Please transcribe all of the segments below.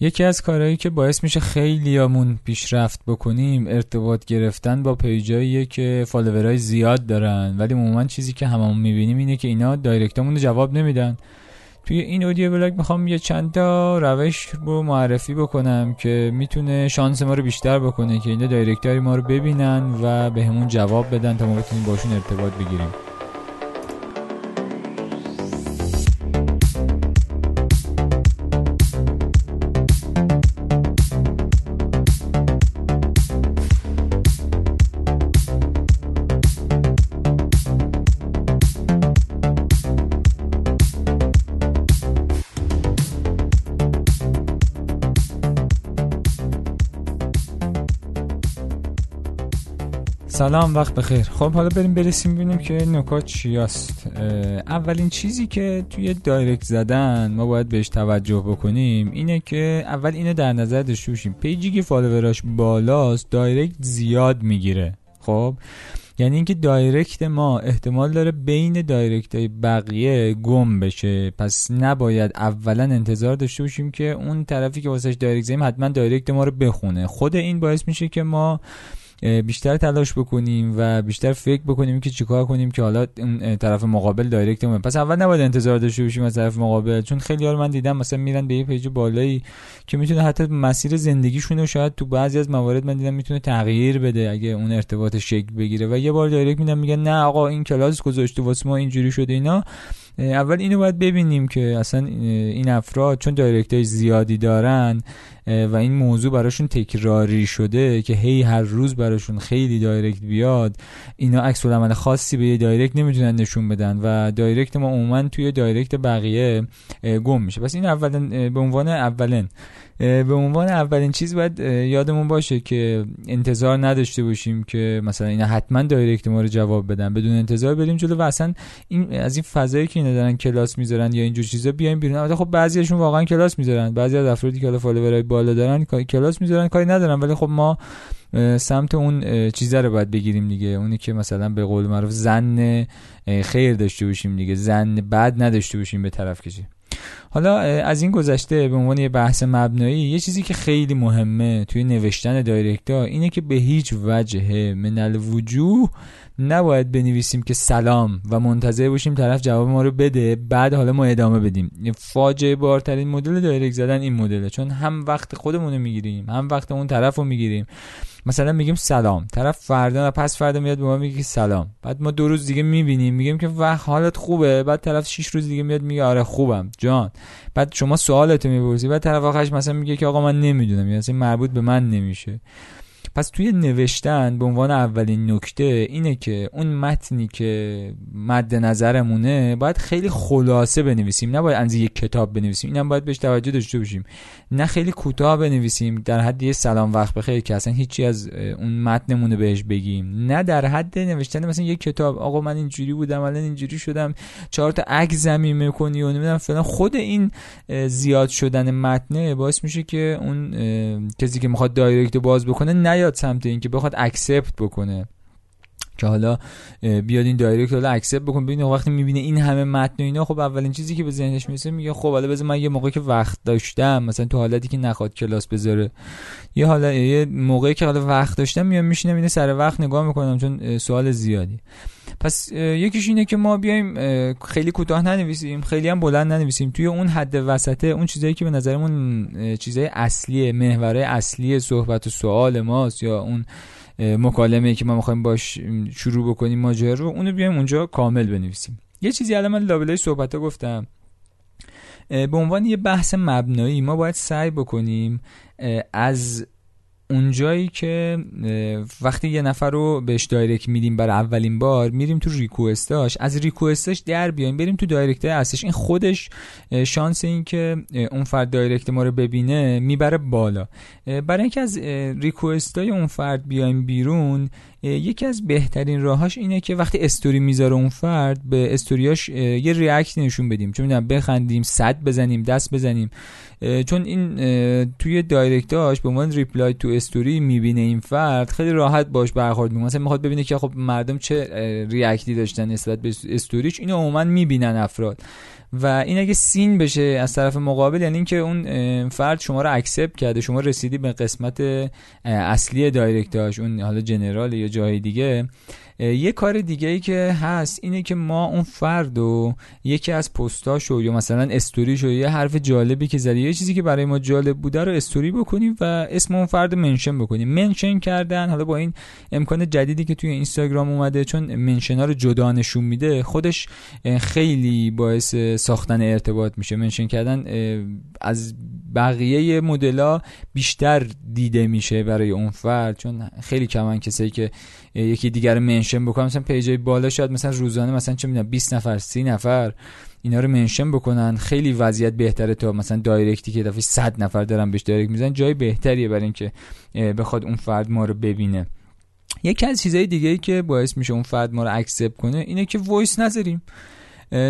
یکی از کارهایی که باعث میشه خیلیامون پیشرفت بکنیم ارتباط گرفتن با page اییه که follower ای زیاد دارن. ولی عموما چیزی که هممون می‌بینیم اینه که اینا direct امون جواب نمیدن. توی این audio blog می‌خوام یه چند تا روش رو معرفی بکنم که می‌تونه شانس ما رو بیشتر بکنه که اینا direct های ما رو ببینن و بهمون جواب بدن تا ما بتونیم باشون ارتباط بگیریم. سلام وقت بخیر. خب حالا بریم برسیم ببینیم که نکات چی است اولین چیزی که توی direct زدن ما باید بهش توجه بکنیم اینه که اول اینو در نظر داشته باشیم. page ی که follower اش بالاست direct زیاد می‌گیره. خب؟ یعنی اینکه direct ما احتمال داره بین direct های بقیه گم بشه. پس نباید اولا انتظار داشته باشیم که اون طرفی که واسش direct زدیم حتما direct ما رو بخونه. خود این باعث میشه که ما بیشتر تلاش بکنیم و بیشتر فکر بکنیم که چیکار کنیم که حالا طرف مقابل direct پس اول نباید انتظار داشته باشیم از طرف مقابل چون خیلی ها من دیدم مثلا میرن به یه page بالایی که می‌تونه حتی مسیر زندگیشون رو شاید تو بعضی از موارد من دیدم می‌تونه تغییر بده اگه اون ارتباط شکل بگیره. و یه بار direct میدن میگن نه آقا این کلاس گذاشته واسه ما اینجوری شده اینا. اول اینو باید ببینیم که اصلا این افراد چون direct های زیادی دارن و این موضوع براشون تکراری شده که هی هر روز براشون خیلی direct بیاد اینا عکس‌العمل خاصی به یه direct نمی‌تونن نشون بدن و direct ما عموما توی direct بقیه گم میشه. پس این اولین به عنوان اولین به عنوان اولین چیز باید یادمون باشه که انتظار نداشته باشیم که مثلا اینا حتما direct ما رو جواب بدن. بدون انتظار بریم جلو و اصلا این از این فضایی که اینا دارن کلاس می‌ذارن یا اینجور چیزا بیایم بیرون. خب بعضیشون واقعا کلاس می‌ذارن. بعضی از افرادی که follower ای بالا دارن کلاس می‌ذارن کاری ندارن. ولی خب ما سمت اون چیزا رو باید بگیریم دیگه. اونی که مثلا به قول معروف زن خیر داشته باشیم دیگه. زن بد نداشته باشیم به طرف کشی. حالا از این گذشته به عنوان یه بحث مبنایی یه چیزی که خیلی مهمه توی نوشتن دایرکت ها اینه که به هیچ وجه من الوجوه نباید بنویسیم که سلام و منتظر باشیم طرف جواب ما رو بده بعد حالا ما ادامه بدیم. فاجعه بارترین مدل دایرکت زدن این مدله. چون هم وقت خودمون رو می‌گیریم هم وقت اون طرف رو می‌گیریم. مثلا میگیم سلام طرف فردا و پس فردا میاد به ما میگه سلام. بعد ما دو روز دیگه می‌بینیم میگیم که وقت حالت خوبه. بعد طرف 6 روز دیگه میاد میگه آره خوبم جان. بعد شما سوالتو می‌پرسی بعد طرف آخرش مثلا میگه که آقا من نمی‌دونم یعنی مربوط به من نمیشه. پس توی نوشتن به عنوان اولین نکته اینه که اون متنی که مد نظرمونه باید خیلی خلاصه بنویسیم. نباید انزی یک کتاب بنویسیم. اینم باید بهش توجه داشته باشیم. نه خیلی کوتاه بنویسیم. در حد یه سلام وقت بخیر که اصلا هیچی از اون متنمونه بهش بگیم. نه در حد نوشتن مثلا یک کتاب. آقا من اینجوری بودم الان اینجوری شدم. چهار تا عکس ضمیمه می‌کنی و نمی‌دونم فلان. خود این زیاد شدن متنه باعث میشه که اون کسی که می‌خواد direct باز بکنه نه نیاد سمت اینکه بخواد accept بکنه. که حالا بیاد این direct حالا accept بکن ببین وقتی می‌بینه این همه متن و اینا خب اولین چیزی که به ذهنش می‌رسه میگه خب حالا بذار من یه موقعی که وقت داشتم مثلا تو حالتی که نخواد کلاس بذاره. یه حالا یه موقعی که حالا وقت داشتم میام میشینم اینه سر وقت نگاه می‌کنم چون سوال زیادی. پس یکیش اینه که ما بیایم خیلی کوتاه ننویسیم خیلی هم بلند ننویسیم. توی اون حد وسطه اون چیزایی که به نظرمون چیزای اصلیه محورهای اصلی صحبت و سوال ماست یا اون مکالمه که ما می‌خوایم باش شروع بکنیم ماجرا اونو بیایم اونجا کامل بنویسیم. یه چیزی الان من لابلای صحبت گفتم. به عنوان یه بحث مبنایی ما باید سعی بکنیم از اونجایی که وقتی یه نفر رو بهش direct میدیم برای اولین بار میریم تو request اش از request اش در بیایم بریم تو direct هستش این خودش شانس این که اون فرد direct ما رو ببینه می‌بره بالا. برای اینکه از request ای اون فرد بیایم بیرون یکی از بهترین راهاش اینه که وقتی استوری می‌ذاره اون فرد به استوریاش یه react نشون بدیم. چه می‌دونم بخندیم sad بزنیم دست بزنیم. چون این توی direct اش به عنوان reply تو استوری می‌بینه این فرد خیلی راحت باش برخورد می‌کنه. مثلا می‌خواد ببینه که خب مردم چه react ی داشتن نسبت به استوریش اینو عموما می‌بینن افراد. و این اگه seen بشه از طرف مقابل یعنی اینکه اون فرد شما رو accept کرده شما رسیدی به قسمت اصلی direct اش اون حالا general یا جای دیگه یه کار دیگه ای که هست اینه که ما اون فرد و یکی از پستاشو یا مثلا استوریشو یه حرف جالبی که زده یه چیزی که برای ما جالب بوده رو استوری بکنیم و اسم اون فرد منشن بکنیم. منشن کردن حالا با این امکان جدیدی که توی اینستاگرام اومده چون منشن ها رو جدا نشون میده خودش خیلی باعث ساختن ارتباط میشه. منشن کردن از بقیه مدلا بیشتر دیده میشه برای اون فرد چون خیلی کمن کسایی که یکی دیگر mention بکنم. مثلا page ای بالا شاید مثلا روزانه مثلا چه می‌دونم 20 نفر 30 نفر اینا رو mention بکنن. خیلی وضعیت بهتره تا مثلا direct ی که دفعه 100 نفر دارن بهش direct می‌زنن. جای بهتریه برای اینکه بخواد اون فرد ما رو ببینه. یکی از چیزهای دیگه ای که باعث میشه اون فرد ما رو accept کنه اینه که voice نذاریم.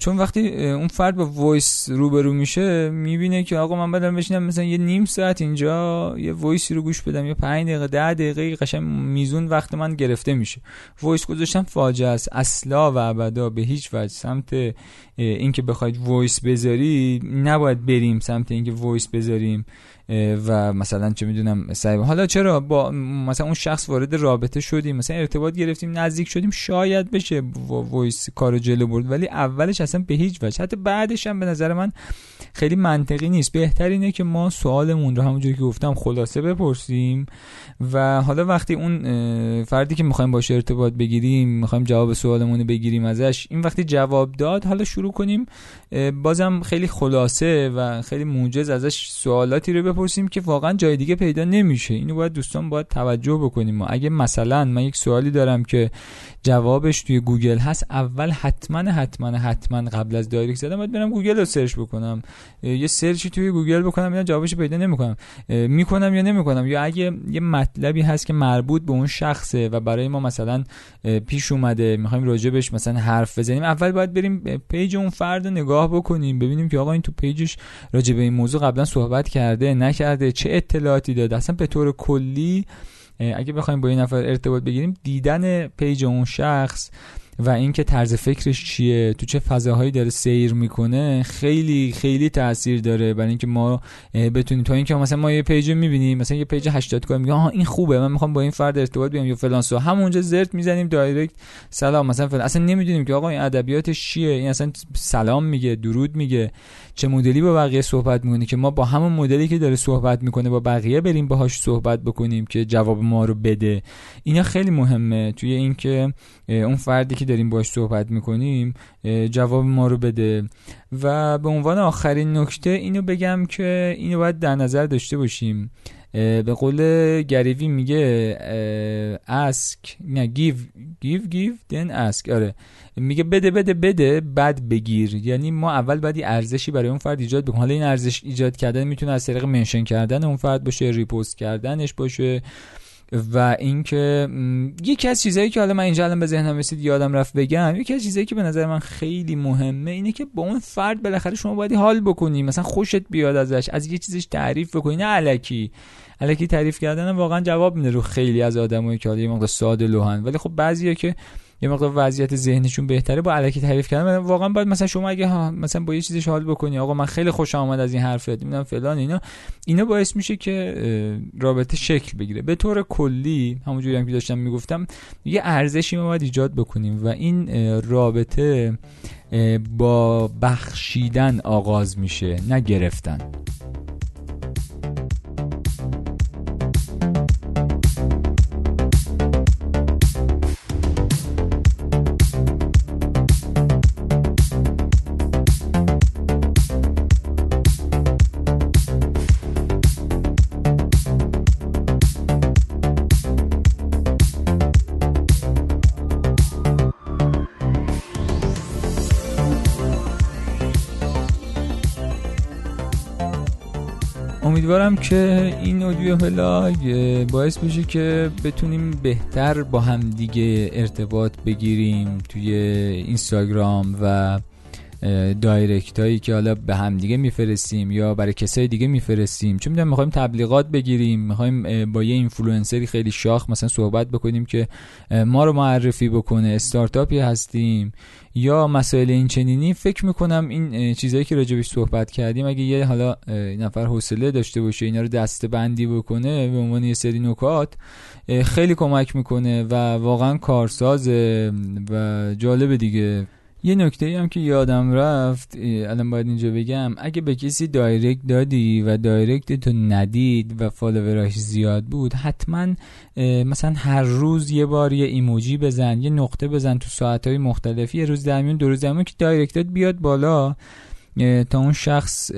چون وقتی اون فرد با voice روبرو میشه می‌بینه که آقا من بدم بشینم مثلا یه نیم ساعت اینجا یه voice ی رو گوش بدم یا 5 دقیقه 10 دقیقه قشنگ میزون وقت من گرفته میشه. voice گذاشتن فاجعه است. اصلا و ابدا به هیچ وجه. سمت اینکه بخواید voice بذاری نباید بریم سمت اینکه voice بذاریم. و مثلا چه می‌دونم سعی حالا چرا با مثلا اون شخص وارد رابطه شدیم مثلا ارتباط گرفتیم نزدیک شدیم شاید بشه voice کارو جلو برد ولی اولش اصلا به هیچ وجه. حتی بعدش هم به نظر من خیلی منطقی نیست. بهتر اینه که ما سوالمون رو همونجوری که گفتم خلاصه بپرسیم و حالا وقتی اون فردی که می‌خوایم باشه ارتباط بگیریم می‌خوایم جواب سوالمون رو بگیریم ازش این وقتی جواب داد حالا شروع کنیم بازم خیلی خلاصه و خیلی موجز ازش سوالاتی رو بپرسیم که واقعا جای دیگه پیدا نمیشه. اینو باید دوستان باید توجه بکنیم. ما اگه مثلا من یک سوالی دارم که جوابش توی گوگل هست اول حتما حتما حتما قبل از direct زدن باید برم گوگل رو search بکنم. یه search ی توی گوگل بکنم آیا جوابش پیدا نمی‌کنم. می‌کنم یا نمی‌کنم؟ یا اگه یه مطلبی هست که مربوط به اون شخصه و برای ما مثلا پیش اومده می‌خوایم راجبش مثلا حرف بزنیم اول باید بریم page اون فرد رو نگاه بکنیم ببینیم که آقا این تو page ش راجب این موضوع قبلا صحبت کرده نکرده چه اطلاعاتی داده اصلا به طور کلی اگه بخوایم با این نفر ارتباط بگیریم دیدن page اون شخص و اینکه طرز فکرش چیه تو چه فضاهایی داره سیر می‌کنه خیلی خیلی تاثیر داره برای اینکه ما بتونیم تا اینکه مثلا ما یه page می‌بینیم مثلا یه page 80 K رو میگه آها این خوبه من می‌خوام با این فرد ارتباط بیام یا فلان سو. همونجا زرت می‌زنیم direct سلام مثلا فلان. اصلا نمی‌دونیم که آقا این ادبیاتش چیه این اصلا سلام میگه درود میگه چه مدلی با بقیه صحبت می‌کنه که ما با همون مدلی که داره صحبت می‌کنه با بقیه بریم باهاش صحبت بکنیم که جواب ما رو بده. اینا خیلی مهمه. توی اینکه اون فردی که داریم باش صحبت می‌کنیم جواب ما رو بده. و به عنوان آخرین نکته اینو بگم که اینو باید در نظر داشته باشیم. به قول Gary Vee میگه ask نه give give give then ask آره. میگه بده بده بده بعد بگیر. یعنی ما اول باید ارزشی برای اون فرد ایجاد بکنیم. حالا این ارزش ایجاد کردن می‌تونه از طریق mention کردن اون فرد باشه repost کردنش باشه. و اینکه یکی از چیزهایی که حالا من اینجا الان به ذهنم رسید یادم رفت بگم یکی از چیزهایی که به نظر من خیلی مهمه اینه که با اون فرد بالاخره شما باید حال بکنی مثلا خوشت بیاد ازش از یه چیزش تعریف بکنی نه الکی الکی تعریف کردن واقعا جواب میده رو خیلی از آدمایی که حالا یه موقع ساده لوحن. ولی خب بعضیا که یه مقدار وضعیت ذهنشون بهتره. با علکی تعریف کردن واقعا باید مثلا شما اگه ها مثلا با یه چیزش حال بکنی آقا من خیلی خوشم آمد از این حرفت می‌دونم فلان اینا اینا باعث میشه که رابطه شکل بگیره. به طور کلی همونجوری هم که داشتم می‌گفتم یه ارزشی ما باید ایجاد بکنیم و این رابطه با بخشیدن آغاز میشه نه گرفتن. امیدوارم که این audio vlog باعث بشه که بتونیم بهتر با هم دیگه ارتباط بگیریم توی اینستاگرام و direct هایی که حالا به هم دیگه میفرستیم یا برای کسای دیگه میفرستیم. چه می‌دونم می‌خوایم تبلیغات بگیریم می‌خوایم با یه اینفلوئنسری خیلی شاخ مثلا صحبت بکنیم که ما رو معرفی بکنه استارتاپی هستیم. یا مسائل این چنینی فکر می‌کنم این چیزهایی که راجبش صحبت کردیم اگه یه حالا نفر حوصله داشته باشه اینا رو دسته بندی بکنه به عنوان یه سری نکات خیلی کمک می‌کنه و واقعا کارسازه و جالب دیگه. یه نکته هم که یادم رفت الان باید اینجا بگم اگه به کسی direct دادی و direct تو ندید و follower اش زیاد بود حتما مثلا هر روز یه بار یه ایموجی بزن یه نقطه بزن تو ساعتهای مختلفی یه روز درمیون دو روز درمیون که direct ت بیاد بالا تا اون شخص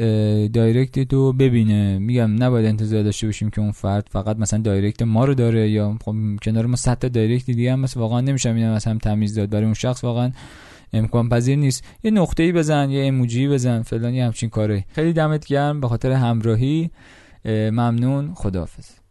direct تو ببینه. میگم نباید انتظار داشته باشیم که اون فرد فقط مثلا direct ما رو داره یا خب کنار ما صد تا direct دیگه هم مثلا واقعا نمیشه اینا مثلا تمییز داد. برای اون شخص واقعا امکان پذیر نیست. یه نقطه ای بزن یه ایموجی بزن فلانی همچین کاره. خیلی دمت گرم. به خاطر همراهی. ممنون. خداحافظ.